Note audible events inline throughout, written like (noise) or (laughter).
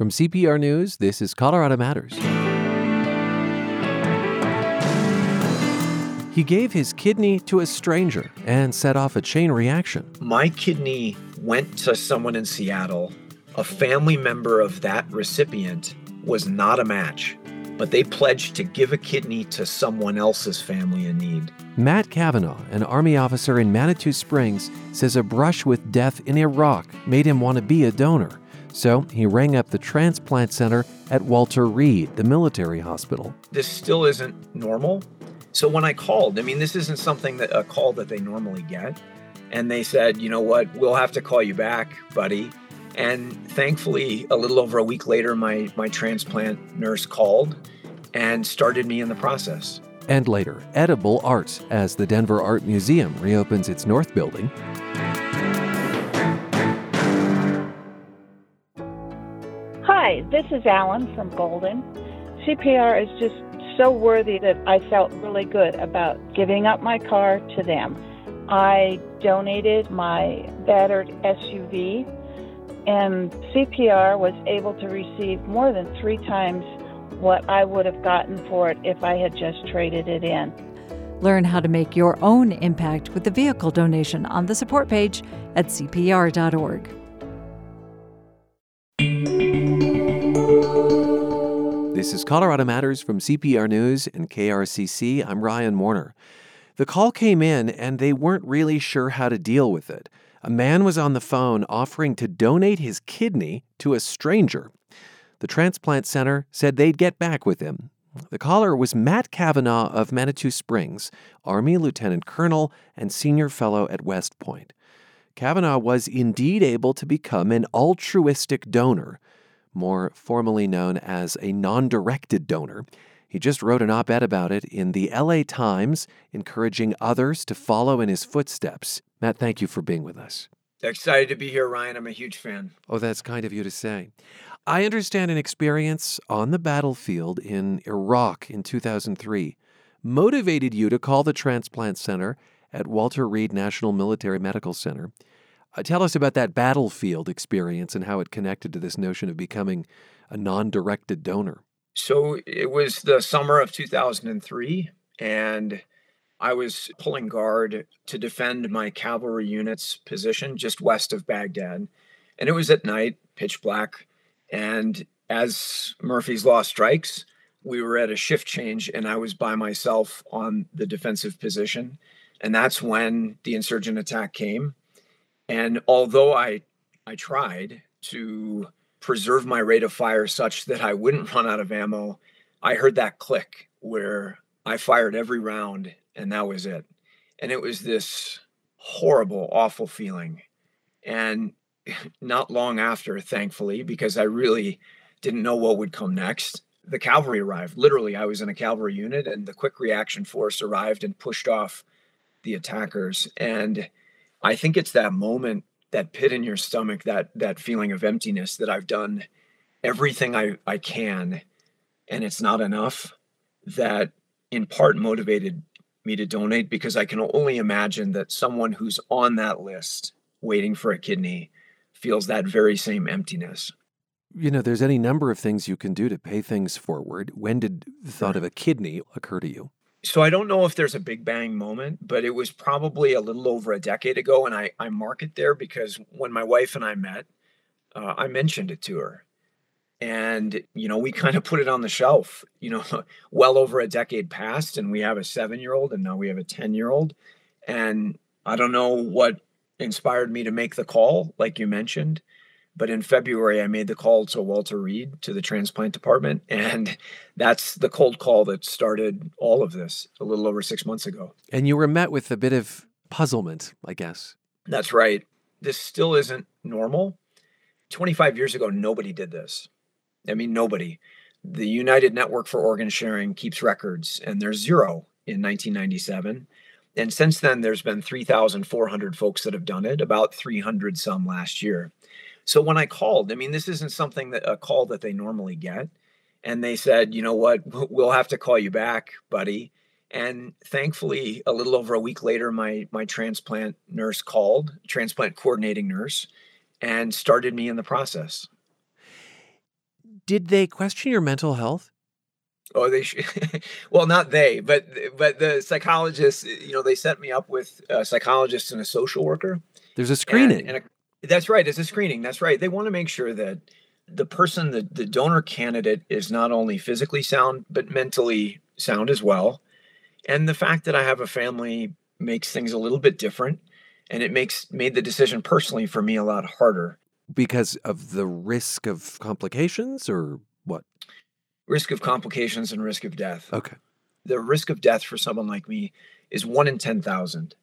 From CPR News, this is Colorado Matters. He gave his kidney to a stranger and set off a chain reaction. My kidney went to someone in Seattle. A family member of that recipient was not a match, but they pledged to give a kidney to someone else's family in need. Matt Cavanaugh, an Army officer in Manitou Springs, says a brush with death in Iraq made him want to be a donor. So he rang up the transplant center at Walter Reed, the military hospital. This still isn't normal. So when I called, I mean, this isn't something that a call that they normally get. And they said, you know what, we'll have to call you back, buddy. And thankfully, a little over a week later, my, my transplant nurse called and started me in the process. And later, edible arts as the Denver Art Museum reopens its North Building. Hi, this is Alan from Golden. CPR is just so worthy that I felt really good about giving up my car to them. I donated my battered SUV, and CPR was able to receive more than three times what I would have gotten for it if I had just traded it in. Learn how to make your own impact with the vehicle donation on the support page at CPR.org. This is Colorado Matters from CPR News and KRCC. I'm Ryan Warner. The call came in and they weren't really sure how to deal with it. A man was on the phone offering to donate his kidney to a stranger. The transplant center said they'd get back with him. The caller was Matt Cavanaugh of Manitou Springs, Army Lieutenant Colonel and Senior Fellow at West Point. Cavanaugh was indeed able to become an altruistic donor more formally known as a non directed donor. He just wrote an op ed about it in the LA Times, encouraging others to follow in his footsteps. Matt, thank you for being with us. Excited to be here, Ryan. I'm a huge fan. Oh, that's kind of you to say. I understand an experience on the battlefield in Iraq in 2003 motivated you to call the transplant center at Walter Reed National Military Medical Center uh, tell us about that battlefield experience and how it connected to this notion of becoming a non directed donor. So it was the summer of 2003, and I was pulling guard to defend my cavalry unit's position just west of Baghdad. And it was at night, pitch black. And as Murphy's Law strikes, we were at a shift change, and I was by myself on the defensive position. And that's when the insurgent attack came. And although I I tried to preserve my rate of fire such that I wouldn't run out of ammo, I heard that click where I fired every round and that was it. And it was this horrible, awful feeling. And (laughs) not long after, thankfully, because I really didn't know what would come next, the cavalry arrived. Literally, I was in a cavalry unit, and the quick reaction force arrived and pushed off the attackers. And I think it's that moment, that pit in your stomach, that that feeling of emptiness that I've done everything I, I can and it's not enough that in part motivated me to donate because I can only imagine that someone who's on that list waiting for a kidney feels that very same emptiness. You know, there's any number of things you can do to pay things forward. When did the thought of a kidney occur to you? So I don't know if there's a big bang moment, but it was probably a little over a decade ago. And I, I mark it there because when my wife and I met, uh, I mentioned it to her. And, you know, we kind of put it on the shelf. You know, (laughs) well over a decade passed, and we have a seven year old, and now we have a 10 year old. And I don't know what inspired me to make the call, like you mentioned. But in February, I made the call to Walter Reed to the transplant department. And that's the cold call that started all of this a little over six months ago. And you were met with a bit of puzzlement, I guess. That's right. This still isn't normal. 25 years ago, nobody did this. I mean, nobody. The United Network for Organ Sharing keeps records, and there's zero in 1997. And since then, there's been 3,400 folks that have done it, about 300 some last year. So when I called, I mean, this isn't something that a call that they normally get. And they said, you know what, we'll have to call you back, buddy. And thankfully, a little over a week later, my my transplant nurse called, transplant coordinating nurse, and started me in the process. Did they question your mental health? Oh, they should. (laughs) well, not they, but but the psychologists. You know, they set me up with a psychologist and a social worker. There's a screening. And, and a, that's right. It's a screening. That's right. They want to make sure that the person, the, the donor candidate, is not only physically sound but mentally sound as well. And the fact that I have a family makes things a little bit different, and it makes made the decision personally for me a lot harder because of the risk of complications, or what? risk of complications and risk of death. Okay. The risk of death for someone like me is one in 10,000.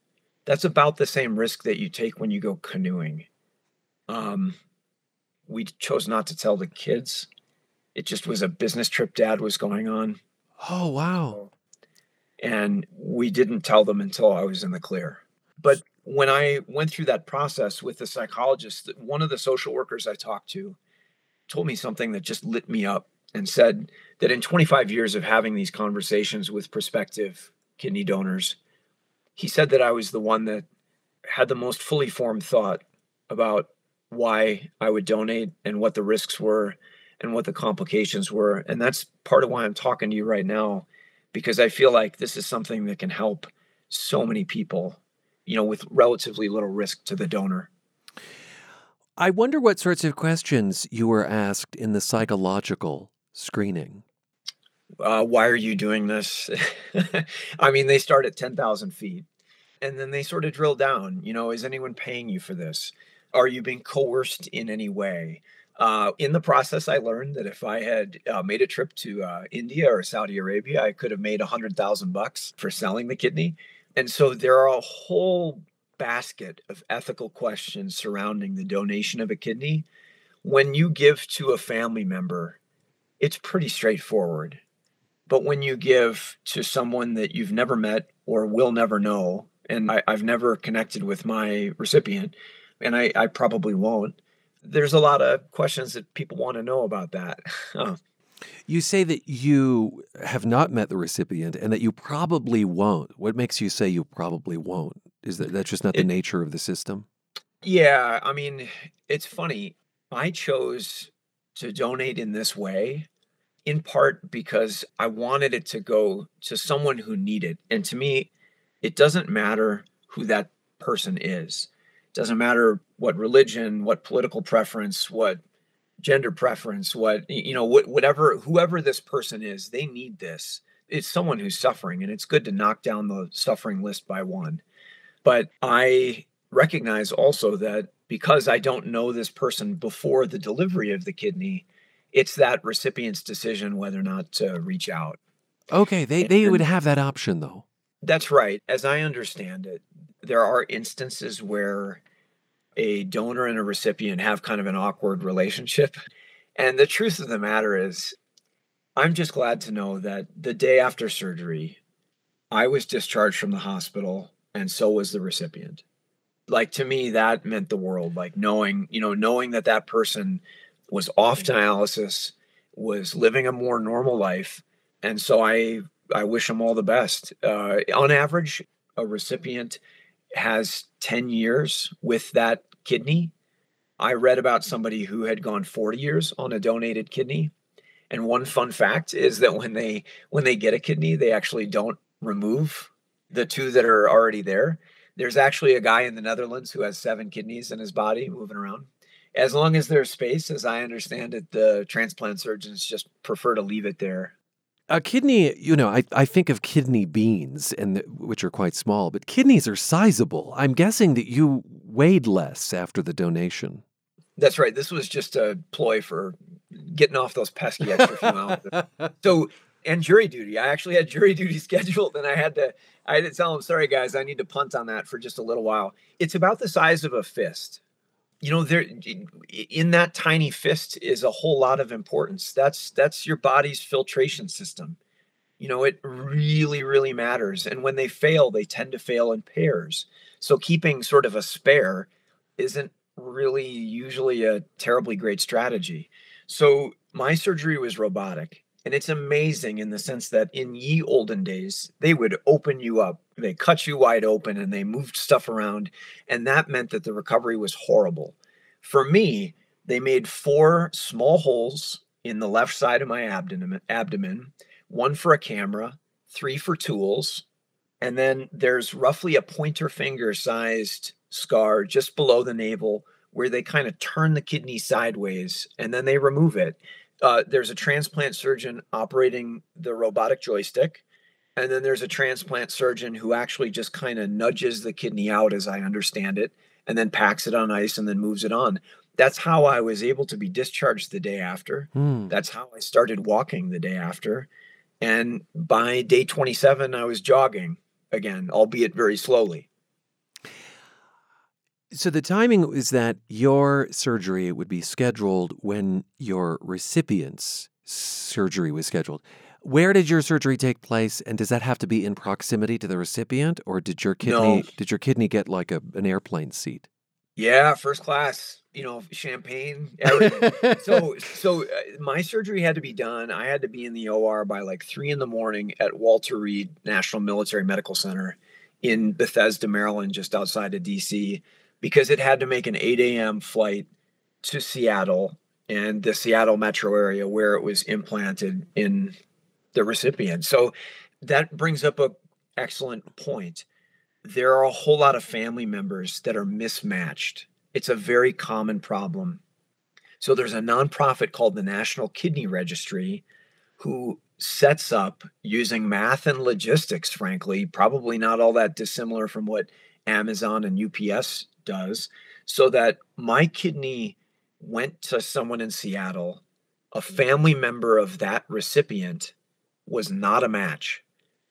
That's about the same risk that you take when you go canoeing. Um, we chose not to tell the kids. It just was a business trip dad was going on. Oh, wow. And we didn't tell them until I was in the clear. But when I went through that process with the psychologist, one of the social workers I talked to told me something that just lit me up and said that in 25 years of having these conversations with prospective kidney donors, he said that I was the one that had the most fully formed thought about why I would donate and what the risks were and what the complications were. And that's part of why I'm talking to you right now, because I feel like this is something that can help so many people, you know, with relatively little risk to the donor. I wonder what sorts of questions you were asked in the psychological screening? Uh, why are you doing this? (laughs) I mean, they start at 10,000 feet and then they sort of drill down. You know, is anyone paying you for this? Are you being coerced in any way? Uh, in the process, I learned that if I had uh, made a trip to uh, India or Saudi Arabia, I could have made a hundred thousand bucks for selling the kidney. And so there are a whole basket of ethical questions surrounding the donation of a kidney. When you give to a family member it's pretty straightforward. But when you give to someone that you've never met or will never know, and I, have never connected with my recipient, and I, I, probably won't, there's a lot of questions that people want to know about that. (laughs) Um, you say that you have not met the recipient and that you probably won't. What makes you say you probably won't? Is that that's just not the it, nature of the system? Yeah, I mean, it's funny. I chose to donate in this way in part because I wanted it to go to someone who needed. And to me, it doesn't matter who that person is. Doesn't matter what religion, what political preference, what gender preference, what you know, whatever whoever this person is, they need this. It's someone who's suffering and it's good to knock down the suffering list by one. But I recognize also that because I don't know this person before the delivery of the kidney, it's that recipient's decision whether or not to reach out. Okay, they, they and, would have that option though. That's right. As I understand it, there are instances where a donor and a recipient have kind of an awkward relationship. And the truth of the matter is, I'm just glad to know that the day after surgery, I was discharged from the hospital, and so was the recipient. Like to me that meant the world. Like knowing you know knowing that that person was off dialysis was living a more normal life and so i i wish them all the best. Uh, on average a recipient has 10 years with that kidney i read about somebody who had gone 40 years on a donated kidney and one fun fact is that when they when they get a kidney they actually don't remove the two that are already there there's actually a guy in the Netherlands who has seven kidneys in his body moving around. As long as there's space, as I understand it, the transplant surgeons just prefer to leave it there. A kidney, you know, I, I think of kidney beans, and the, which are quite small, but kidneys are sizable. I'm guessing that you weighed less after the donation. That's right. This was just a ploy for getting off those pesky extra few (laughs) ounces. So and jury duty. I actually had jury duty (laughs) scheduled, and I had to I had to tell them, sorry guys, I need to punt on that for just a little while. It's about the size of a fist. You know, there in that tiny fist is a whole lot of importance. That's that's your body's filtration system. You know, it really, really matters. And when they fail, they tend to fail in pairs. So keeping sort of a spare isn't really usually a terribly great strategy. So my surgery was robotic and it's amazing in the sense that in ye olden days, they would open you up, they cut you wide open, and they moved stuff around. And that meant that the recovery was horrible. For me, they made four small holes in the left side of my abdomen, abdomen, one for a camera, three for tools, and then there's roughly a pointer finger sized scar just below the navel where they kind of turn the kidney sideways and then they remove it. Uh, there's a transplant surgeon operating the robotic joystick. And then there's a transplant surgeon who actually just kind of nudges the kidney out, as I understand it, and then packs it on ice and then moves it on. That's how I was able to be discharged the day after. Hmm. That's how I started walking the day after. And by day 27, I was jogging again, albeit very slowly. So the timing is that your surgery would be scheduled when your recipient's surgery was scheduled. Where did your surgery take place, and does that have to be in proximity to the recipient, or did your kidney No. did your kidney get like a, an airplane seat? Yeah, first class, you know, champagne, everything. so (laughs) so uh, my surgery had to be done. I had to be in the OR by like three in the morning at Walter Reed National Military Medical Center in Bethesda, Maryland, just outside of DC, because it had to make an 8 a.m. flight to Seattle and the Seattle metro area where it was implanted in the recipient. So that brings up a excellent point. There are a whole lot of family members that are mismatched. It's a very common problem. So there's a nonprofit called the National Kidney Registry who sets up using math and logistics, frankly, probably not all that dissimilar from what Amazon and UPS does, so that my kidney went to someone in Seattle. A family member of that recipient was not a match,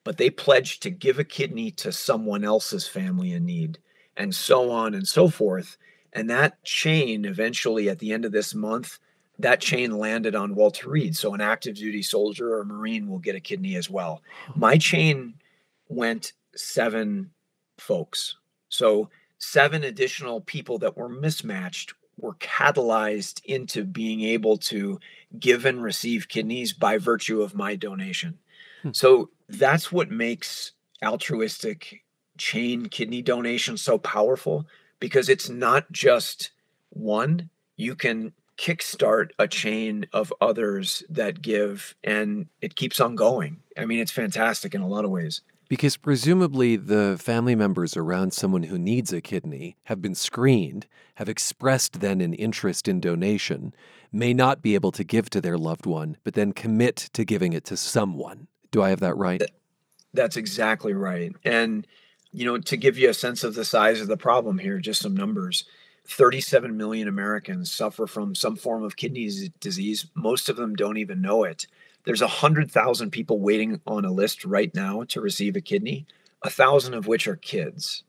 but they pledged to give a kidney to someone else's family in need, and so on and so forth. And that chain eventually, at the end of this month, that chain landed on Walter Reed. So an active duty soldier or Marine will get a kidney as well. My chain went seven folks. So seven additional people that were mismatched were catalyzed into being able to give and receive kidneys by virtue of my donation. Hmm. So that's what makes altruistic chain kidney donation so powerful because it's not just one, you can kickstart a chain of others that give and it keeps on going. I mean, it's fantastic in a lot of ways. Because presumably the family members around someone who needs a kidney have been screened, have expressed then an interest in donation, may not be able to give to their loved one, but then commit to giving it to someone. Do I have that right? That's exactly right. And, you know, to give you a sense of the size of the problem here, just some numbers 37 million Americans suffer from some form of kidney disease. Most of them don't even know it. There's 100,000 people waiting on a list right now to receive a kidney, a thousand of which are kids.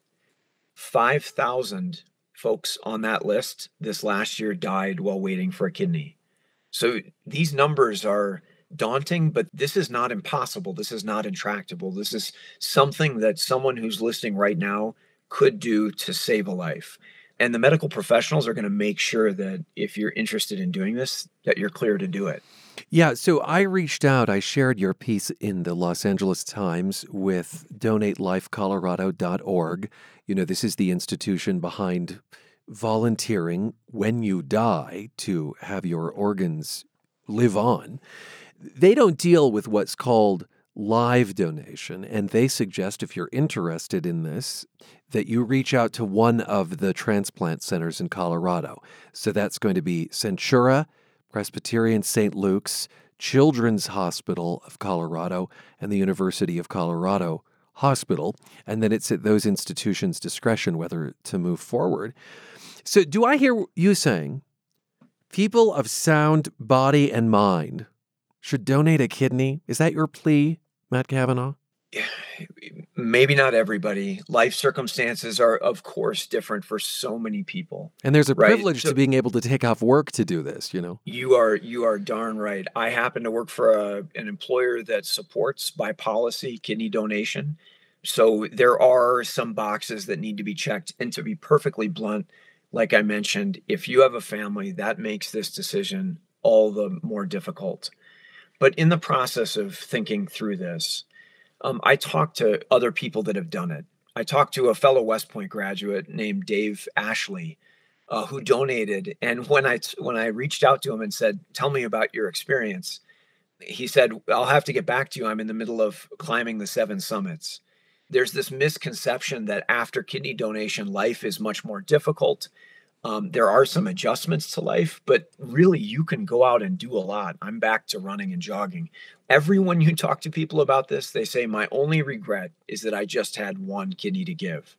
5,000 folks on that list this last year died while waiting for a kidney. So these numbers are daunting, but this is not impossible. This is not intractable. This is something that someone who's listening right now could do to save a life. And the medical professionals are going to make sure that if you're interested in doing this, that you're clear to do it. Yeah, so I reached out. I shared your piece in the Los Angeles Times with donatelifecolorado.org. You know, this is the institution behind volunteering when you die to have your organs live on. They don't deal with what's called live donation, and they suggest if you're interested in this, that you reach out to one of the transplant centers in Colorado. So that's going to be Centura, Presbyterian St. Luke's, Children's Hospital of Colorado, and the University of Colorado Hospital. And then it's at those institutions' discretion whether to move forward. So, do I hear you saying people of sound body and mind should donate a kidney? Is that your plea, Matt Cavanaugh? Maybe not everybody. Life circumstances are, of course, different for so many people. And there's a Right, privilege so- to being able to take off work to do this, you know? You are you are darn right. I happen to work for a, an employer that supports by policy kidney donation. So there are some boxes that need to be checked. And to be perfectly blunt, like I mentioned, if you have a family, that makes this decision all the more difficult. But in the process of thinking through this, um, I talked to other people that have done it. I talked to a fellow West Point graduate named Dave Ashley, uh, who donated. And when I when I reached out to him and said, "Tell me about your experience," he said, "I'll have to get back to you. I'm in the middle of climbing the seven summits." There's this misconception that after kidney donation, life is much more difficult. Um, there are some adjustments to life, but really you can go out and do a lot. I'm back to running and jogging. Everyone you talk to people about this, they say, My only regret is that I just had one kidney to give.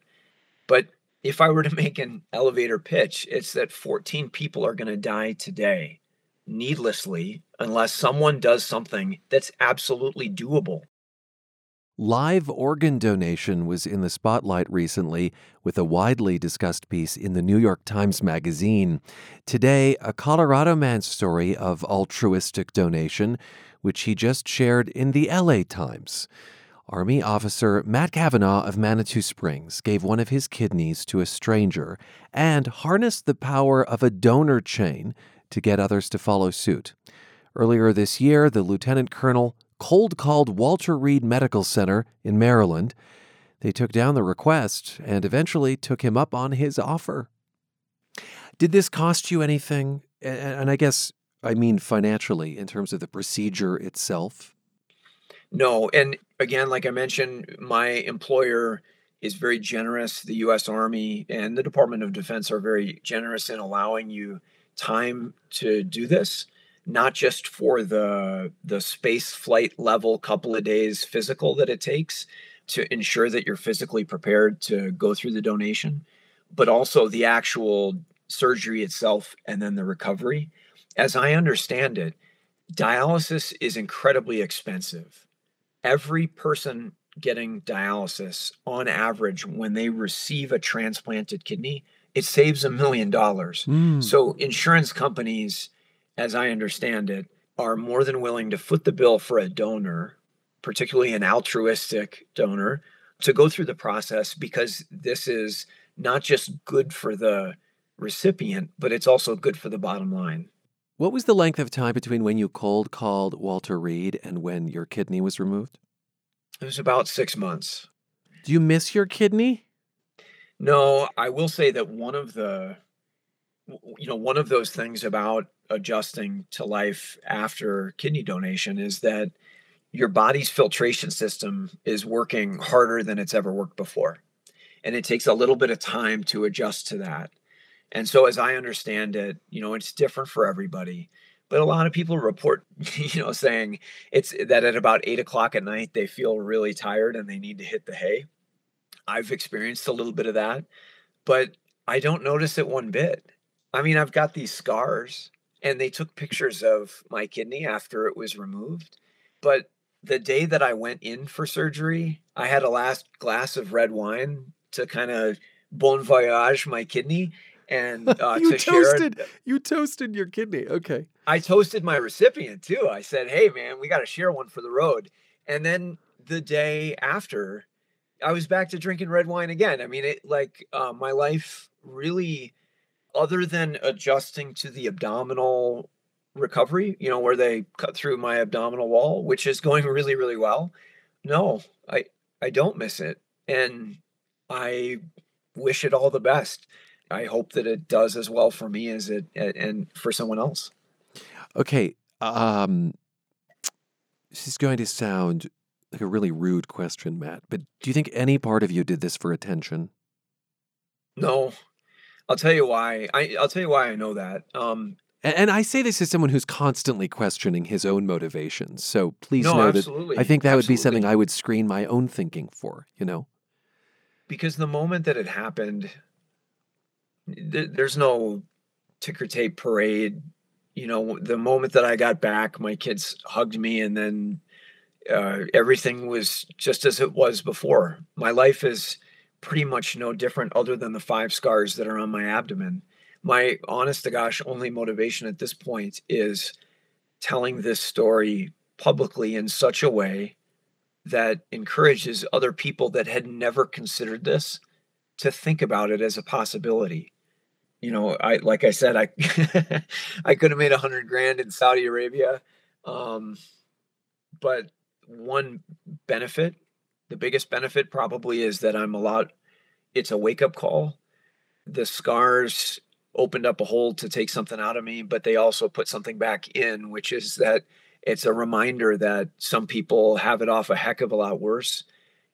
But if I were to (laughs) make an elevator pitch, it's that 14 people are going to die today needlessly unless someone does something that's absolutely doable. Live organ donation was in the spotlight recently with a widely discussed piece in the New York Times Magazine. Today, a Colorado man's story of altruistic donation, which he just shared in the LA Times. Army officer Matt Cavanaugh of Manitou Springs gave one of his kidneys to a stranger and harnessed the power of a donor chain to get others to follow suit. Earlier this year, the lieutenant colonel cold called Walter Reed Medical Center in Maryland. They took down the request and eventually took him up on his offer. Did this cost you anything? And I guess I mean financially in terms of the procedure itself? No. And again, like I mentioned, my employer is very generous. The U.S. Army and the Department of Defense are very generous in allowing you time to do this not just for the the space flight level couple of days physical that it takes to ensure that you're physically prepared to go through the donation but also the actual surgery itself and then the recovery. As i understand it dialysis is incredibly expensive. Every person getting dialysis on average when they receive a transplanted kidney it saves a million dollars. Mm. so insurance companies as I understand it, are more than willing to foot the bill for a donor, particularly an altruistic donor, to go through the process because this is not just good for the recipient, but it's also good for the bottom line. What was the length of time between when you cold called Walter Reed and when your kidney was removed? It was about six months. Do you miss your kidney? No, I will say that one of the you know one of those things about adjusting to life after kidney donation is that your body's filtration system is working harder than it's ever worked before. And it takes a little bit of time to adjust to that. And so as i understand it you know it's different for everybody but a lot of people report (laughs) you know saying it's that at about eight o'clock at night they feel really tired and they need to hit the hay. I've experienced a little bit of that but i don't notice it one bit. I mean, I've got these scars, and they took pictures of my kidney after it was removed. But the day that I went in for surgery, I had a last glass of red wine to kind of bon voyage my kidney and (laughs) uh, you to share. toasted. You toasted your kidney. Okay. I toasted my recipient too. I said, "Hey, man, we got to share one for the road." And then the day after, I was back to drinking red wine again. I mean, it like uh, my life really other than adjusting to the abdominal recovery, you know, where they cut through my abdominal wall, which is going (laughs) really, really well. No, I I don't miss it. And I wish it all the best. I hope that it does as well for me as it and for someone else. Okay. Um, this is going to sound like a really rude question, Matt, but do you think any part of you did this for attention? No, I'll tell you why. I, I'll tell you why I know that. Um, And, and I say this as someone who's constantly questioning his own motivations. So please No, know absolutely. that I think that would be something I would screen my own thinking for, you know? because the moment that it happened, th- there's no ticker tape parade. You know, the moment that I got back, my kids hugged me, and then uh, everything was just as it was before. My life is pretty much no different, other than the five scars that are on my abdomen. My honest to gosh, only motivation at this point is telling this story publicly in such a way that encourages other people that had never considered this to think about it as a possibility. You know, I like I said, I (laughs) I could have made a hundred grand in Saudi Arabia, um, but one benefit, the biggest benefit probably is that I'm a lot. It's a wake up call. The scars opened up a hole to take something out of me, but they also put something back in, which is that it's a reminder that some people have it off a heck of a lot worse.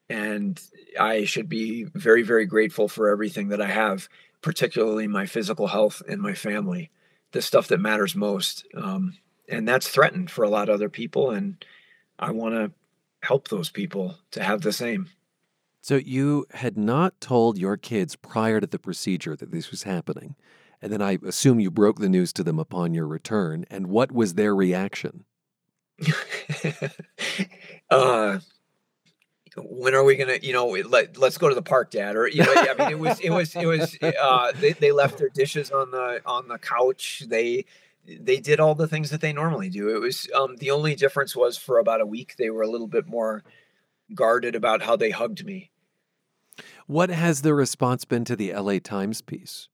And I should be very, very grateful for everything that I have, particularly my physical health and my family, the stuff that matters most. Um, and that's threatened for a lot of other people. And I want to help those people to have the same. So you had not told your kids prior to the procedure that this was happening. And then I assume you broke the news to them upon your return. And what was their reaction? (laughs) uh, when are we gonna, you know, let let's go to the park, Dad? Or you know, I mean, it was it was it was. Uh, they they left their dishes on the on the couch. They they did all the things that they normally do. It was um, the only difference was for about a week they were a little bit more guarded about how they hugged me. What has the response been to the LA Times piece?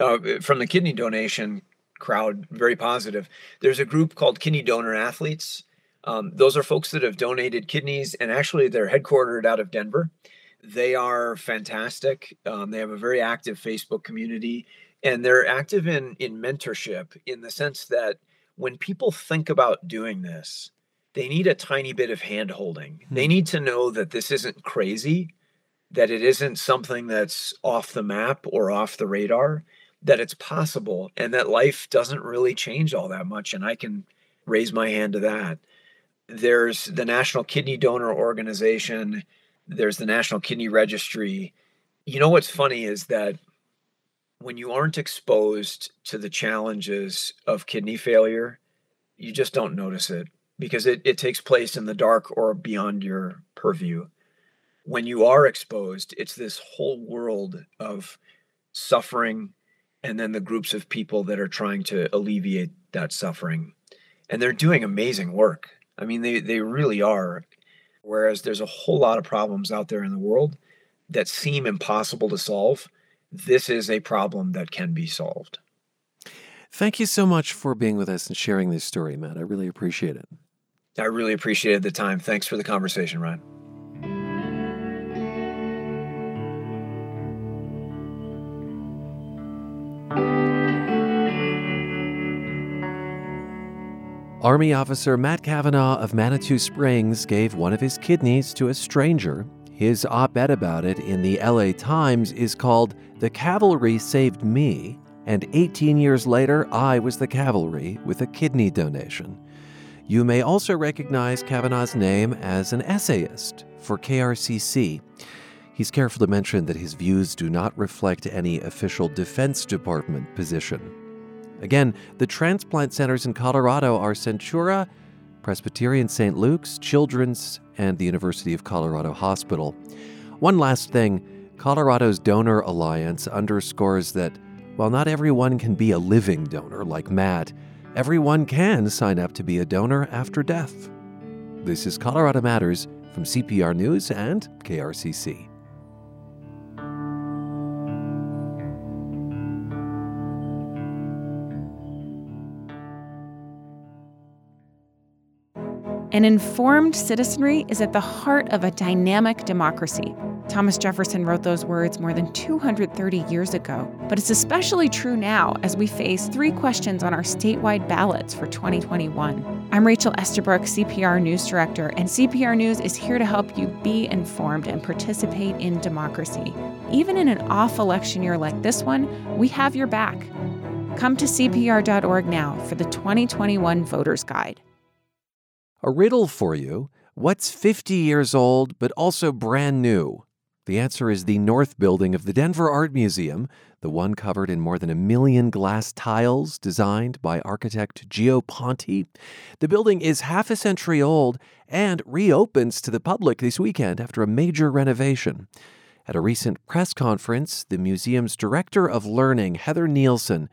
Uh, from the kidney donation crowd, very positive. There's a group called Kidney Donor Athletes. Um, those are folks that have donated kidneys, and actually, they're headquartered out of Denver. They are fantastic. Um, they have a very active Facebook community, and they're active in in mentorship in the sense that when people think about doing this, they need a tiny bit of hand holding. Hmm. They need to know that this isn't crazy that it isn't something that's off the map or off the radar, that it's possible and that life doesn't really change all that much. And I can raise my hand to that. There's the National Kidney Donor Organization, there's the National Kidney Registry. You know what's funny is that when you aren't exposed to the challenges of kidney failure, you just don't notice it because it, it takes place in the dark or beyond your purview when you are exposed, it's this whole world of suffering and then the groups of people that are trying to alleviate that suffering. And they're doing amazing work. I mean, they, they really are. Whereas there's a whole lot of problems out there in the world that seem impossible to solve, this is a problem that can be solved. Thank you so much for being with us and sharing this story, Matt. I really appreciate it. I really appreciated the time. Thanks for the conversation, Ryan. Army officer Matt Cavanaugh of Manitou Springs gave one of his kidneys to a stranger. His op ed about it in the LA Times is called The Cavalry Saved Me, and 18 years later, I was the cavalry with a kidney donation. You may also recognize Cavanaugh's name as an essayist for KRCC. He's careful to mention that his views do not reflect any official Defense Department position. Again, the transplant centers in Colorado are Centura, Presbyterian St. Luke's, Children's, and the University of Colorado Hospital. One last thing Colorado's Donor Alliance underscores that while not everyone can be a living donor like Matt, everyone can sign up to be a donor after death. This is Colorado Matters from CPR News and KRCC. An informed citizenry is at the heart of a dynamic democracy. Thomas Jefferson wrote those words more than 230 years ago, but it's especially true now as we face three questions on our statewide ballots for 2021. I'm Rachel Estabrook, CPR News Director, and CPR News is here to help you be informed and participate in democracy. Even in an off election year like this one, we have your back. Come to CPR.org now for the 2021 Voters Guide. A riddle for you. What's 50 years old but also brand new? The answer is the North Building of the Denver Art Museum, the one covered in more than a million glass tiles designed by architect Gio Ponti. The building is half a century old and reopens to the public this weekend after a major renovation. At a recent press conference, the museum's director of learning, Heather Nielsen,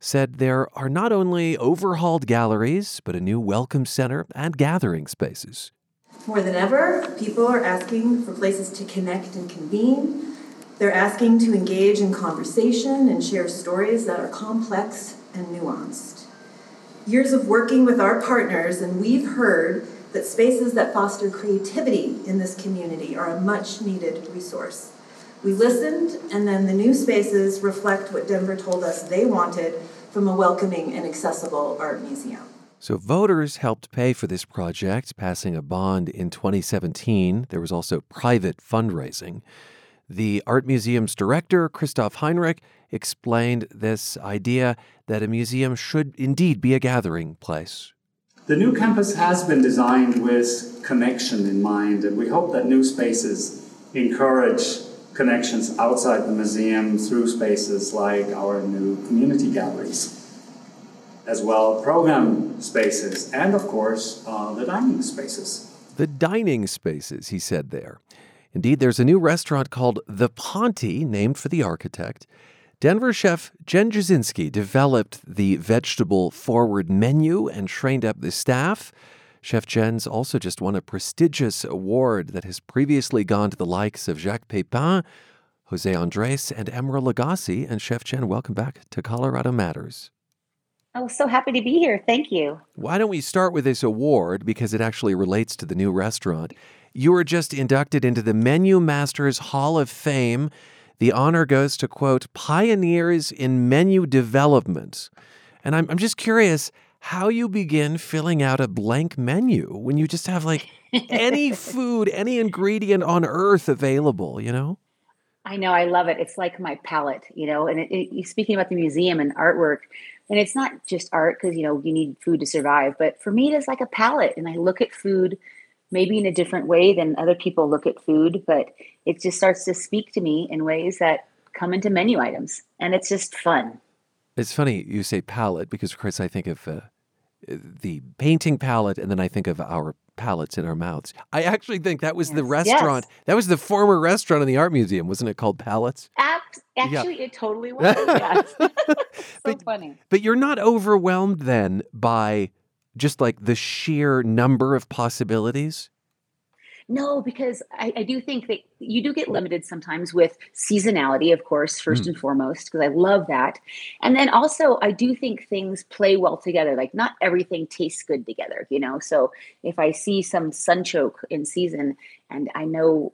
said there are not only overhauled galleries, but a new welcome center and gathering spaces. More than ever, people are asking for places to connect and convene. They're asking to engage in conversation and share stories that are complex and nuanced. Years of working with our partners, and we've heard that spaces that foster creativity in this community are a much needed resource. We listened, and then the new spaces reflect what Denver told us they wanted from a welcoming and accessible art museum. So, voters helped pay for this project, passing a bond in 2017. There was also private fundraising. The Art Museum's director, Christoph Heinrich, explained this idea that a museum should indeed be a gathering place. The new campus has been designed with connection in mind, and we hope that new spaces encourage connections outside the museum through spaces like our new community galleries, as well program spaces, and of course, uh, the dining spaces. The dining spaces, he said there. Indeed, there's a new restaurant called The Ponti, named for the architect. Denver chef Jen Jasinski developed the vegetable forward menu and trained up the staff. Chef Jen's also just won a prestigious award that has previously gone to the likes of Jacques Pepin, Jose Andres, and Emeril Lagasse. And Chef Jen, welcome back to Colorado Matters. Oh, so happy to be here. Thank you. Why don't we start with this award because it actually relates to the new restaurant? You were just inducted into the Menu Masters Hall of Fame. The honor goes to, quote, pioneers in menu development. And I'm, I'm just curious how you begin filling out a blank menu when you just have like any food, any ingredient on earth available, you know? I know, I love it. It's like my palate, you know. And it, it, speaking about the museum and artwork, and it's not just art because you know you need food to survive, but for me, it is like a palate, and I look at food maybe in a different way than other people look at food, but it just starts to speak to me in ways that come into menu items, and it's just fun. It's funny you say palette because, of course, I think of uh, the painting palette, and then I think of our palates in our mouths. I actually think that was yes. the restaurant. Yes. That was the former restaurant in the art museum, wasn't it called Palettes? actually, yeah. it totally was. Yes. (laughs) (laughs) so but, funny. But you're not overwhelmed then by just like the sheer number of possibilities. No, because I, I, do think that you do get limited sometimes with seasonality, of course, first mm. and foremost, because I love that. And then also, I do think things play well together. Like, not everything tastes good together, you know? So if I see some sunchoke in season and I know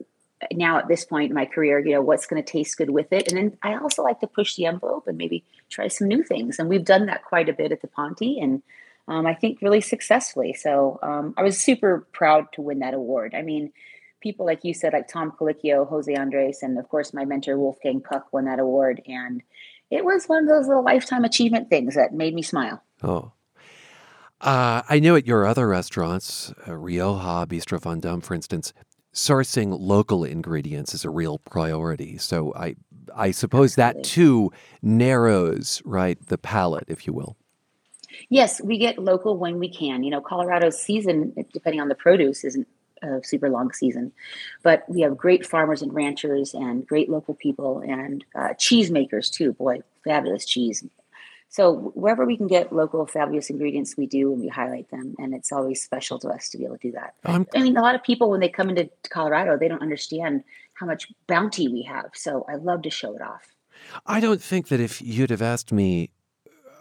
now at this point in my career, you know, what's going to taste good with it. And then I also like to push the envelope and maybe try some new things. And we've done that quite a bit at the Ponti. And um, I think really successfully. So um, I was super proud to win that award. I mean, people like you said, like Tom Colicchio, Jose Andres, and of course my mentor Wolfgang Puck won that award, and it was one of those little lifetime achievement things that made me smile. Oh. Uh, I know at your other restaurants, uh, Rioja, Bistro Vendome, for instance, sourcing local ingredients is a real priority. So I, I suppose Absolutely. that too narrows, right, the palate, if you will. Yes, we get local when we can. You know, Colorado's season, depending on the produce, isn't a super long season, but we have great farmers and ranchers and great local people and uh, cheese makers too. Boy, fabulous cheese. So wherever we can get local fabulous ingredients, we do and we highlight them, and it's always special to us to be able to do that. Um, I mean, a lot of people when they come into Colorado, they don't understand how much bounty we have. So I love to show it off. I don't think that if you'd have asked me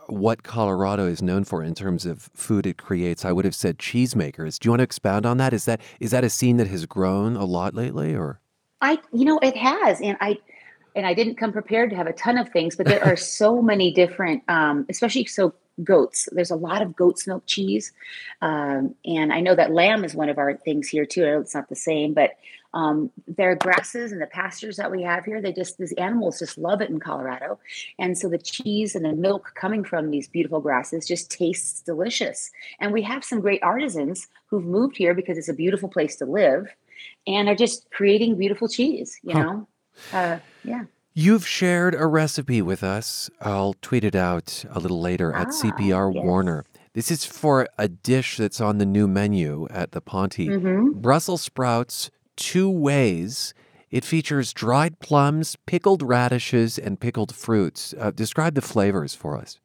what Colorado is known for in terms of food it creates, I would have said cheesemakers. Do you want to expound on that? Is that is that a scene that has grown a lot lately, or? I, you know, it has, and I, and I didn't come prepared to have a ton of things, but there are (laughs) so many different, um, especially so goats. There's a lot of goat's milk cheese, um, and I know that lamb is one of our things here too. I know it's not the same, but um, their grasses and the pastures that we have here, they just these animals just love it in Colorado, and so the cheese and the milk coming from these beautiful grasses just tastes delicious. And we have some great artisans who've moved here because it's a beautiful place to live, and are just creating beautiful cheese. You huh. know, uh, yeah. You've shared a recipe with us. I'll tweet it out a little later at ah, CPR yes. Warner. This is for a dish that's on the new menu at the Ponti. Mm-hmm. Brussels sprouts, two ways. It features dried plums, pickled radishes, and pickled fruits. Uh, describe the flavors for us.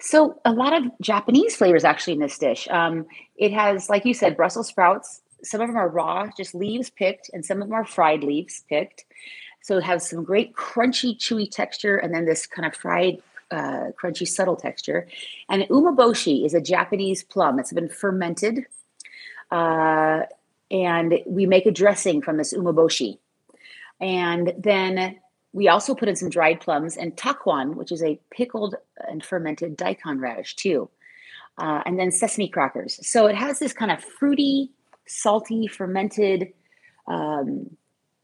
So, a lot of Japanese flavors actually in this dish. Um, it has, like you said, Brussels sprouts. Some of them are raw, just leaves picked, and some of them are fried leaves picked. So, it has some great crunchy, chewy texture, and then this kind of fried, uh, crunchy, subtle texture. And umeboshi is a Japanese plum. It's been fermented. Uh, and we make a dressing from this umeboshi. And then we also put in some dried plums and takuan, which is a pickled and fermented daikon radish too. Uh, and then sesame crackers. So it has this kind of fruity, salty, fermented, um,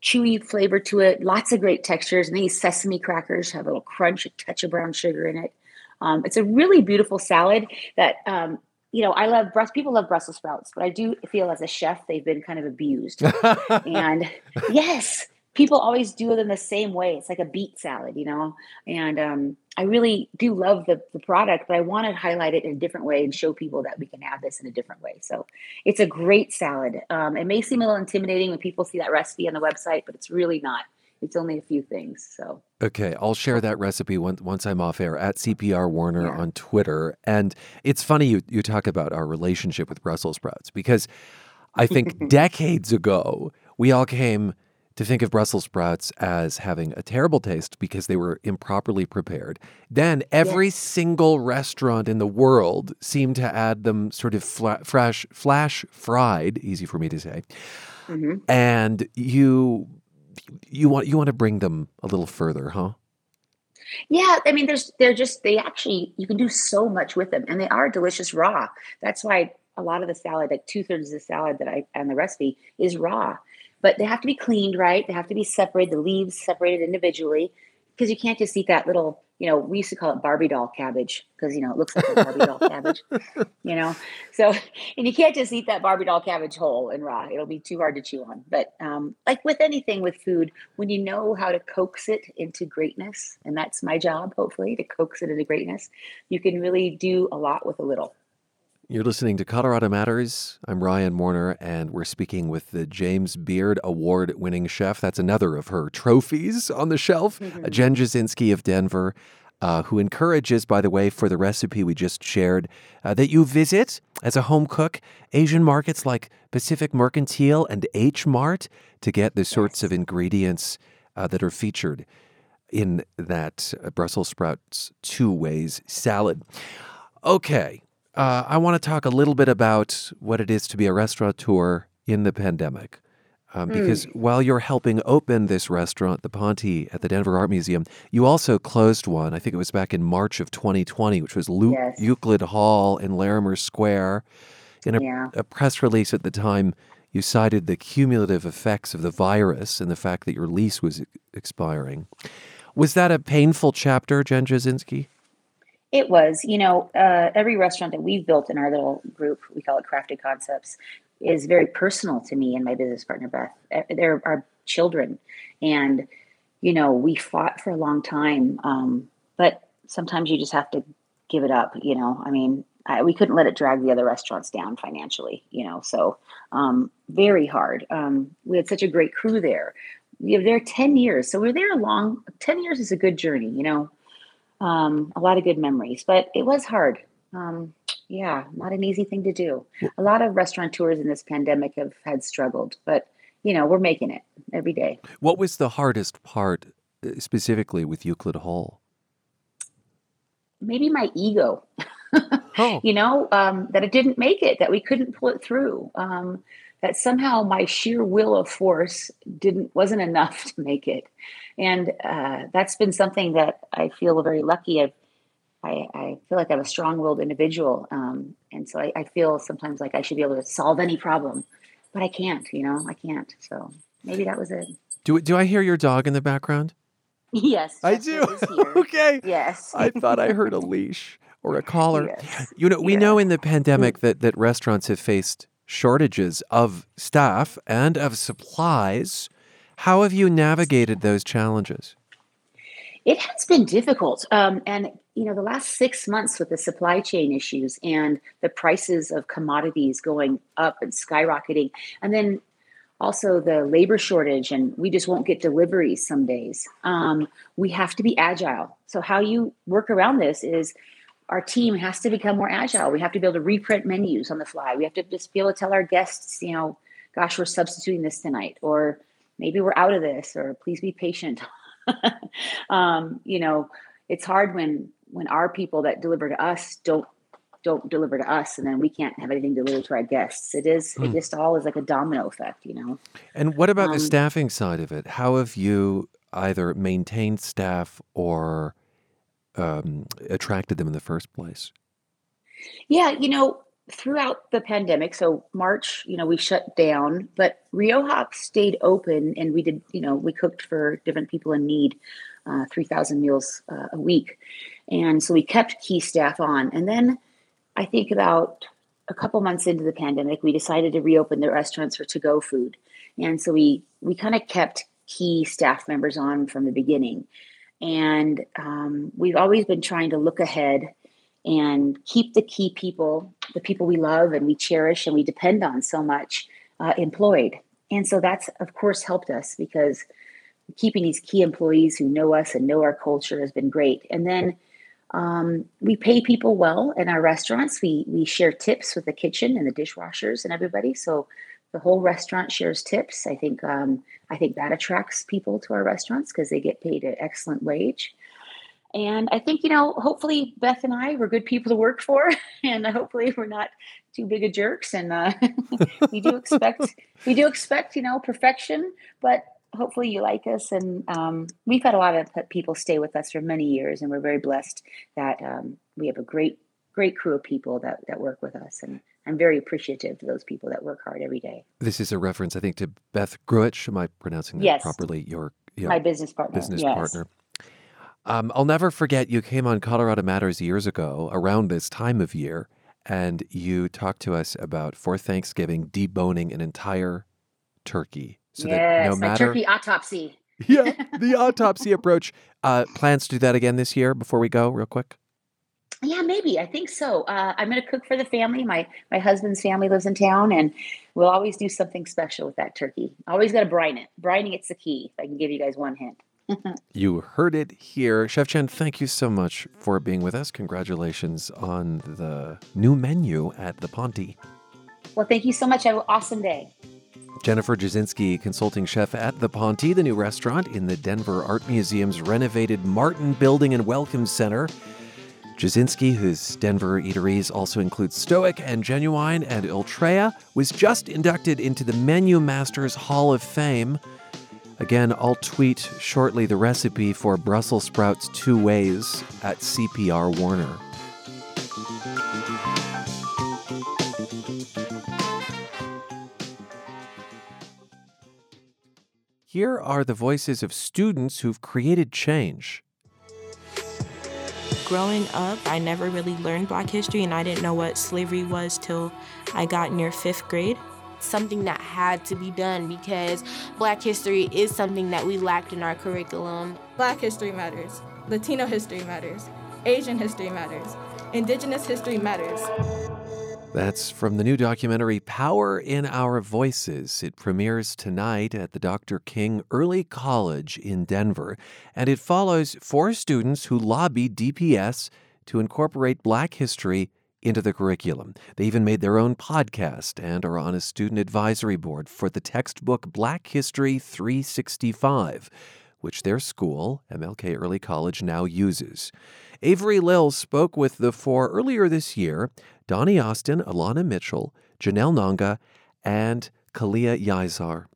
chewy flavor to it. Lots of great textures. And these sesame crackers have a little crunch, a touch of brown sugar in it. Um, it's a really beautiful salad that um, you know, I love breast. People love Brussels sprouts, but I do feel as a chef they've been kind of abused. (laughs) and yes, people always do them the same way. It's like a beet salad, you know. And um, I really do love the the product, but I want to highlight it in a different way and show people that we can have this in a different way. So it's a great salad. Um, it may seem a little intimidating when people see that recipe on the website, but it's really not. It's only a few things. So okay, I'll share that recipe once once I'm off air at CPR Warner yeah. on Twitter. And it's funny you you talk about our relationship with Brussels sprouts because I think (laughs) decades ago we all came to think of Brussels sprouts as having a terrible taste because they were improperly prepared. Then every yes. single restaurant in the world seemed to add them sort of fla- flash, flash fried, easy for me to say. Mm-hmm. And you you want you want to bring them a little further, huh? Yeah, I mean, there's they're just they actually you can do so much with them, and they are delicious raw. That's why a lot of the salad, like two thirds of the salad that I and the recipe is raw. But they have to be cleaned, right? They have to be separated, the leaves separated individually, because you can't just eat that little you know, we used to call it Barbie doll cabbage because, you know, it looks like a Barbie doll cabbage, (laughs) you know? So, and you can't just eat that Barbie doll cabbage whole and raw. It'll be too hard to chew on. But um, like with anything with food, when you know how to coax it into greatness, and that's my job, hopefully, to coax it into greatness, you can really do a lot with a little. You're listening to Colorado Matters. I'm Ryan Warner, and we're speaking with the James Beard Award winning chef. That's another of her trophies on the shelf. Mm-hmm. Jen Jasinski of Denver, uh, who encourages, by the way, for the recipe we just shared, uh, that you visit as a home cook Asian markets like Pacific Mercantile and H Mart to get the sorts of ingredients uh, that are featured in that Brussels sprouts two ways salad. Okay, uh, I want to talk a little bit about what it is to be a restaurateur in the pandemic. Um, because mm. while you're helping open this restaurant, the Ponti at the Denver Art Museum, you also closed one. I think it was back in March of 2020, which was Lu- yes. Euclid Hall in Larimer Square. In a, yeah. a press release at the time, you cited the cumulative effects of the virus and the fact that your lease was expiring. Was that a painful chapter, Jen Jasinski? It was, you know, uh, every restaurant that we've built in our little group, we call it Crafted Concepts, is very personal to me and my business partner, Beth. They're our children. And, you know, we fought for a long time. Um, but sometimes you just have to give it up, you know. I mean, I, we couldn't let it drag the other restaurants down financially, you know. So, um, very hard. Um, we had such a great crew there. We were there 10 years. So we're there a long, 10 years is a good journey, you know um, a lot of good memories, but it was hard. Um, yeah, not an easy thing to do. A lot of restaurateurs in this pandemic have had struggled, but you know, we're making it every day. What was the hardest part uh, specifically with Euclid Hall? Maybe my ego. (laughs) oh. You know, um, that it didn't make it, that we couldn't pull it through. Um, that somehow my sheer will of force didn't wasn't enough (laughs) to make it and uh, that's been something that i feel very lucky I've, i i feel like i'm a strong-willed individual um, and so I, I, feel sometimes like i should be able to solve any problem but i can't you know? I can't. So maybe that was it. Do, do i hear your dog in the background? Yes i do. (laughs) okay. Yes. I thought i heard a leash or a collar. Yes. (laughs) you know we yeah. know in the pandemic that that restaurants have faced shortages of staff and of supplies. How have you navigated those challenges? It has been difficult. Um, and, you know, the last six months with the supply chain issues and the prices of commodities going up and skyrocketing, and then also the labor shortage, and we just won't get deliveries some days. Um, we have to be agile. So, how you work around this is our team has to become more agile. We have to be able to reprint menus on the fly. We have to just be able to tell our guests, you know, gosh, we're substituting this tonight, or maybe we're out of this, or please be patient. (laughs) um, you know, it's hard when when our people that deliver to us don't don't deliver to us and then we can't have anything delivered to our guests it is mm. it hmm. just all is like a domino effect you know and what about um, the staffing side of it how have you either maintained staff or um, attracted them in the first place yeah you know throughout the pandemic so march you know we shut down but Rioja stayed open and we did you know we cooked for different people in need uh, 3000 meals uh, a week. And so we kept key staff on. And then I think about a couple months into the pandemic, we decided to reopen the restaurants for to-go food, and so we we kind of kept key staff members on from the beginning, and um, we've always been trying to look ahead and keep the key people, the people we love and we cherish and we depend on so much, uh, employed. And so that's of course helped us because keeping these key employees who know us and know our culture has been great. And then um, we pay people well in our restaurants. We we share tips with the kitchen and the dishwashers and everybody. So the whole restaurant shares tips. I think um, I think that attracts people to our restaurants because they get paid an excellent wage. And I think you know, hopefully Beth and I were good people to work for, (laughs) and hopefully we're not too big of jerks. And uh, (laughs) we do (laughs) expect we do expect you know perfection, but hopefully you like us. And um, we've had a lot of people stay with us for many years, and we're very blessed that um, we have a great, great crew of people that, that work with us. And I'm very appreciative to those people that work hard every day. This is a reference, I think, to Beth Gruitch. Am I pronouncing that yes. properly? Your, your my business partner. Business yes. partner. Um, I'll never forget you came on Colorado Matters years ago, around this time of year, and you talked to us about for Thanksgiving deboning an entire turkey so yes, that no matter turkey autopsy. (laughs) yeah, (laughs) the autopsy approach. Uh, plans to do that again this year before we go, real quick. Yeah, maybe. I think so. Uh, I'm going to cook for the family. My my husband's family lives in town, and we'll always do something special with that turkey. Always got to brine it. Brining it's the key. If I can give you guys one hint. You heard it here. Chef Jen, thank you so much for being with us. Congratulations on the new menu at the Ponti. Well, thank you so much. Have an awesome day. Jennifer Jasinski, consulting chef at the Ponti, the new restaurant in the Denver Art Museum's renovated Martin Building and Welcome Center. Jasinski, whose Denver eateries also include Stoic and Genuine and Ultreia, was just inducted into the Menu Masters Hall of Fame. Again, I'll tweet shortly the recipe for Brussels sprouts two ways at CPR Warner. Here are the voices of students who've created change. Growing up, I never really learned Black history, and I didn't know what slavery was till I got near fifth grade. Something that had to be done because Black history is something that we lacked in our curriculum. Black history matters, Latino history matters, Asian history matters, Indigenous history matters. That's from the new documentary Power in Our Voices. It premieres tonight at the Dr. King Early College in Denver, and it follows four students who lobby DPS to incorporate Black history into the curriculum. They even made their own podcast and are on a student advisory board for the textbook Black History 365, which their school, MLK Early College, now uses. Avery Lill spoke with the four earlier this year Donnie Austin, Alana Mitchell, Janelle Nanga, and Kalia Yizar.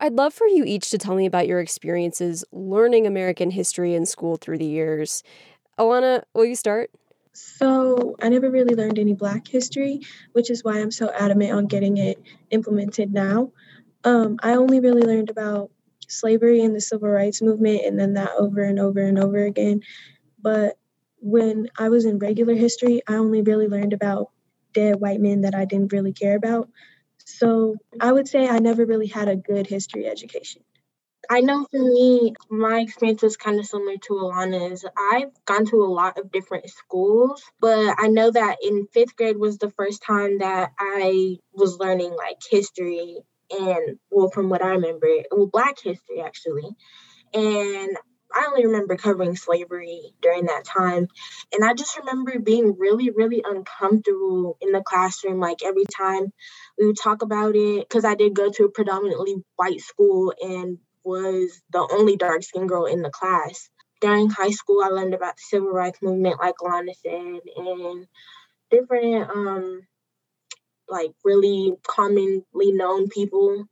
I'd love for you each to tell me about your experiences learning American history in school through the years. Alana, will you start? So, I never really learned any Black history, which is why I'm so adamant on getting it implemented now. Um, I only really learned about slavery and the civil rights movement and then that over and over and over again. But when I was in regular history, I only really learned about dead white men that I didn't really care about. So I would say I never really had a good history education. I know for me, my experience was kind of similar to Alana's. I've gone to a lot of different schools, but I know that in fifth grade was the first time that I was learning like history and, well, from what I remember, well, Black history actually. And I only remember covering slavery during that time. And I just remember being really, really uncomfortable in the classroom. Like every time we would talk about it, because I did go to a predominantly white school and was the only dark skinned girl in the class. During high school, I learned about the civil rights movement, like Lana said, and different um like really commonly known people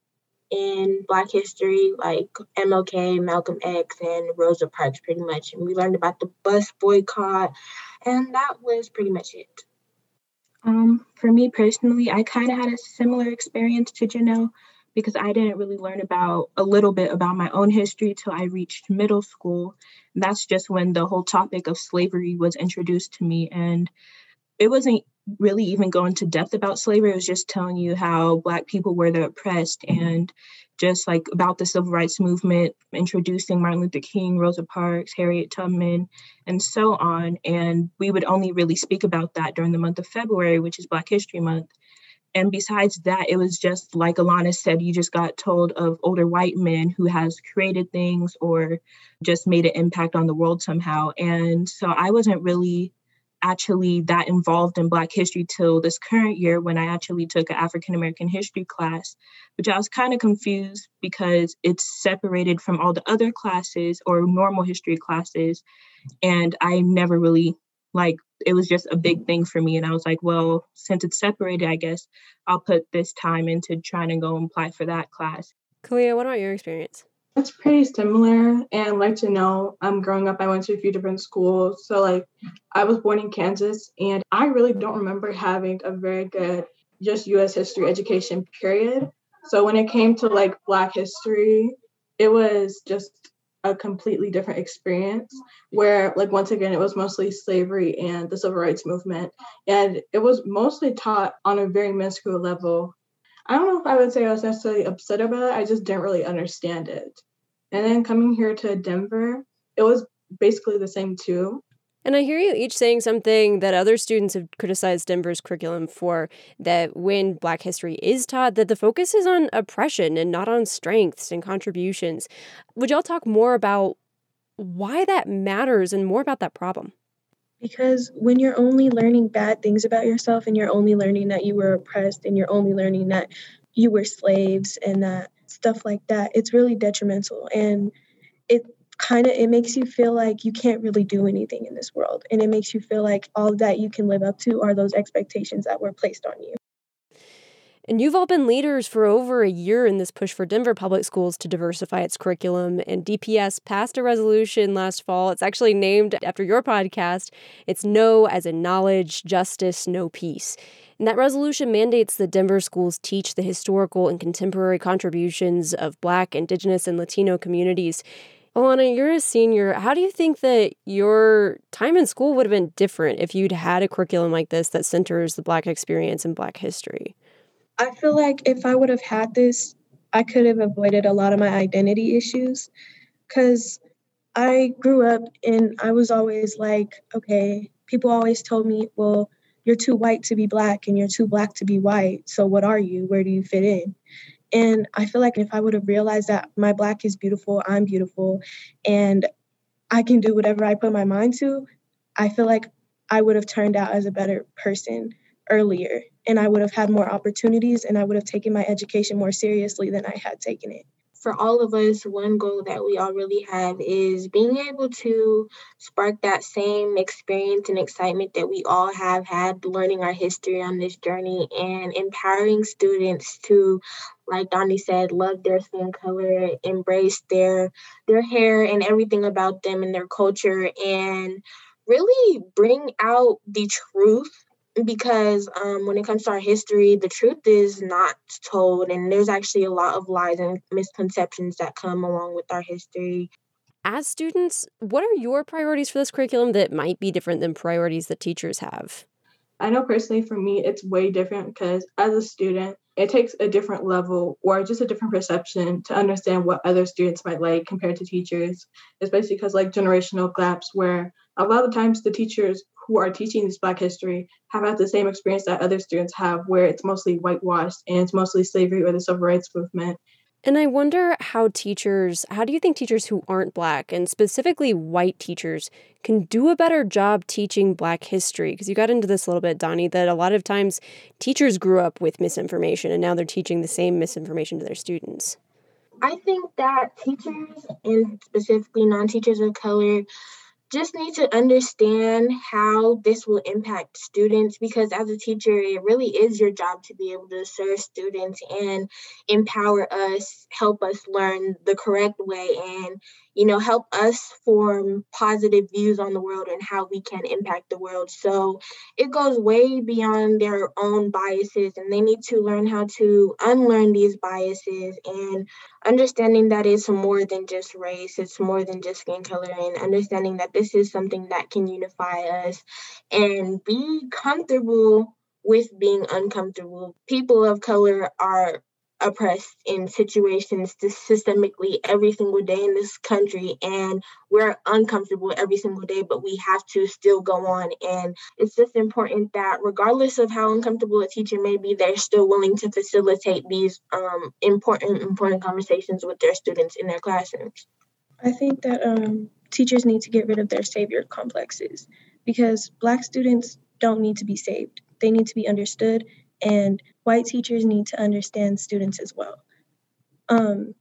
in Black history, like MLK, Malcolm X, and Rosa Parks, pretty much. And we learned about the bus boycott, and that was pretty much it. Um, for me personally, I kind of had a similar experience to Janelle because I didn't really learn about a little bit about my own history till I reached middle school. And that's just when the whole topic of slavery was introduced to me. And it wasn't really even going to depth about slavery. It was just telling you how Black people were the oppressed and just like about the civil rights movement, introducing Martin Luther King, Rosa Parks, Harriet Tubman, and so on. And we would only really speak about that during the month of February, which is Black History Month. And besides that, it was just like Alana said, you just got told of older white men who has created things or just made an impact on the world somehow. And so I wasn't really actually that involved in Black history till this current year when I actually took an African American history class, which I was kind of confused because it's separated from all the other classes or normal history classes. And I never really like it was just a big thing for me. And I was like, well, since it's separated, I guess I'll put this time into trying to go and apply for that class. Kalia, what about your experience? It's pretty similar. And like to know, I'm growing up, I went to a few different schools. So, like, I was born in Kansas, and I really don't remember having a very good just US history education, period. So, when it came to like Black history, it was just a completely different experience where like once again it was mostly slavery and the civil rights movement and it was mostly taught on a very minuscule level I don't know if I would say I was necessarily upset about it. I just didn't really understand it. And then coming here to Denver, it was basically the same too. And I hear you each saying something that other students have criticized Denver's curriculum for that when Black history is taught, that the focus is on oppression and not on strengths and contributions. Would y'all talk more about why that matters and more about that problem? Because when you're only learning bad things about yourself and you're only learning that you were oppressed and you're only learning that you were slaves and that stuff like that, it's really detrimental. And kind of it makes you feel like you can't really do anything in this world. And it makes you feel like all that you can live up to are those expectations that were placed on you. And you've all been leaders for over a year in this push for Denver Public Schools to diversify its curriculum. And DPS passed a resolution last fall. It's actually named after your podcast. It's Know as in knowledge, justice, know peace. And that resolution mandates that Denver schools teach the historical and contemporary contributions of Black, Indigenous, and Latino communities. Alana, you're a senior. How do you think that your time in school would have been different if you'd had a curriculum like this that centers the Black experience and Black history? I feel like if I would have had this, I could have avoided a lot of my identity issues because I grew up and I was always like, okay, people always told me, well, you're too white to be black and you're too black to be white. So what are you? Where do you fit in? And I feel like if I would have realized that my black is beautiful, I'm beautiful, and I can do whatever I put my mind to, I feel like I would have turned out as a better person earlier and I would have had more opportunities and I would have taken my education more seriously than I had taken it. For all of us, one goal that we all really have is being able to spark that same experience and excitement that we all have had learning our history on this journey and empowering students to like Donnie said, love their skin color, embrace their their hair and everything about them and their culture and really bring out the truth because um, when it comes to our history, the truth is not told, and there's actually a lot of lies and misconceptions that come along with our history. As students, what are your priorities for this curriculum that might be different than priorities that teachers have? I know personally for me, it's way different because as a student, it takes a different level or just a different perception to understand what other students might like compared to teachers, especially because like generational gaps where a lot of times the teachers who are teaching this Black history have had the same experience that other students have, where it's mostly whitewashed and it's mostly slavery or the civil rights movement. And I wonder how teachers, how do you think teachers who aren't Black, and specifically white teachers, can do a better job teaching Black history? Because you got into this a little bit, Donnie, that a lot of times teachers grew up with misinformation and now they're teaching the same misinformation to their students. I think that teachers, and specifically non teachers of color, just need to understand how this will impact students because as a teacher it really is your job to be able to serve students and empower us help us learn the correct way and you know help us form positive views on the world and how we can impact the world. So it goes way beyond their own biases and they need to learn how to unlearn these biases and understanding that it's more than just race it's more than just skin color and understanding that this is something that can unify us and be comfortable with being uncomfortable. People of color are oppressed in situations systemically every single day in this country and we're uncomfortable every single day but we have to still go on. And it's just important that regardless of how uncomfortable a teacher may be they're still willing to facilitate these um, important important conversations with their students in their classrooms. I think that um, teachers need to get rid of their savior complexes because black students don't need to be saved. They need to be understood and white teachers need to understand students as well. Um,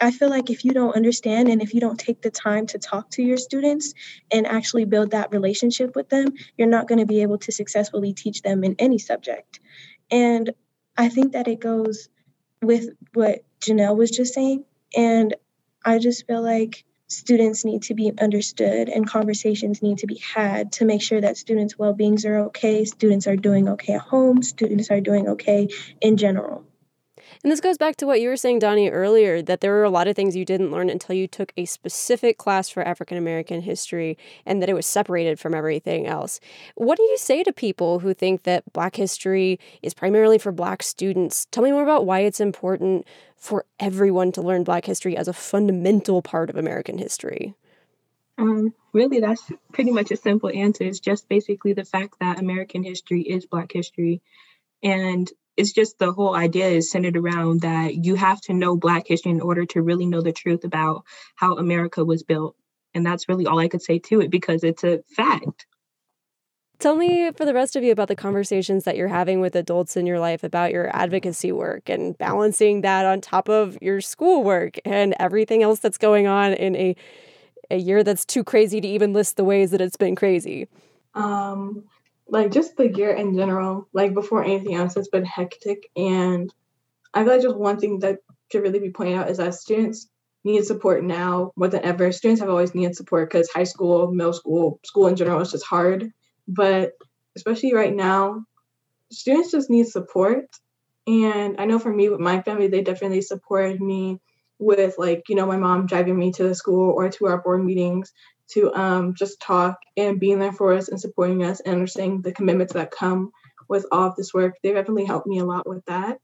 I feel like if you don't understand and if you don't take the time to talk to your students and actually build that relationship with them, you're not going to be able to successfully teach them in any subject. And I think that it goes with what Janelle was just saying. And I just feel like students need to be understood and conversations need to be had to make sure that students' well-beings are okay, students are doing okay at home, students are doing okay in general. And this goes back to what you were saying, Donnie, earlier that there were a lot of things you didn't learn until you took a specific class for African American history and that it was separated from everything else. What do you say to people who think that Black history is primarily for Black students? Tell me more about why it's important for everyone to learn Black history as a fundamental part of American history. Um, really, that's pretty much a simple answer. It's just basically the fact that American history is Black history. And it's just the whole idea is centered around that you have to know Black history in order to really know the truth about how America was built. And that's really all I could say to it because it's a fact. Tell me for the rest of you about the conversations that you're having with adults in your life about your advocacy work and balancing that on top of your schoolwork and everything else that's going on in a a year that's too crazy to even list the ways that it's been crazy. Um like just the year in general, like before anything else, it's been hectic. And I feel like just one thing that should really be pointed out is that students need support now more than ever. Students have always needed support because high school, middle school, school in general is just hard. But especially right now, students just need support. And I know for me with my family, they definitely supported me with like, you know, my mom driving me to the school or to our board meetings to um, just talk and being there for us and supporting us and understanding the commitments that come with all of this work. They definitely helped me a lot with that.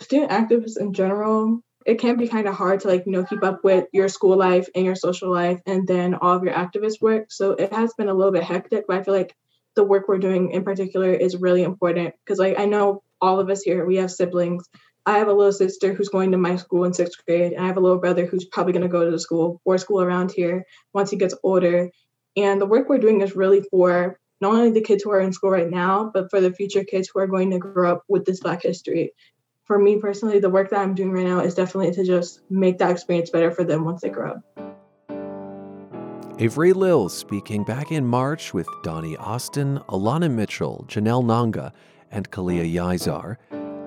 Student activists in general, it can be kind of hard to like, you know, keep up with your school life and your social life and then all of your activist work. So it has been a little bit hectic, but I feel like the work we're doing in particular is really important because like I know all of us here, we have siblings I have a little sister who's going to my school in sixth grade, and I have a little brother who's probably going to go to the school or school around here once he gets older. And the work we're doing is really for not only the kids who are in school right now, but for the future kids who are going to grow up with this Black history. For me personally, the work that I'm doing right now is definitely to just make that experience better for them once they grow up. Avery Lill speaking back in March with Donnie Austin, Alana Mitchell, Janelle Nanga, and Kalia Yizar.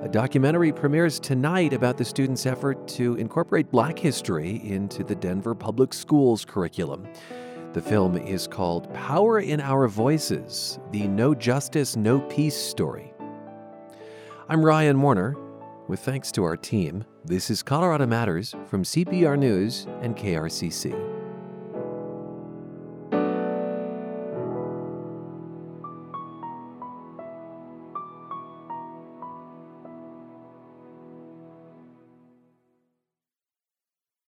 A documentary premieres tonight about the students' effort to incorporate black history into the Denver Public Schools curriculum. The film is called Power in Our Voices The Know Justice, Know Peace Story. I'm Ryan Warner. With thanks to our team, this is Colorado Matters from CPR News and KRCC.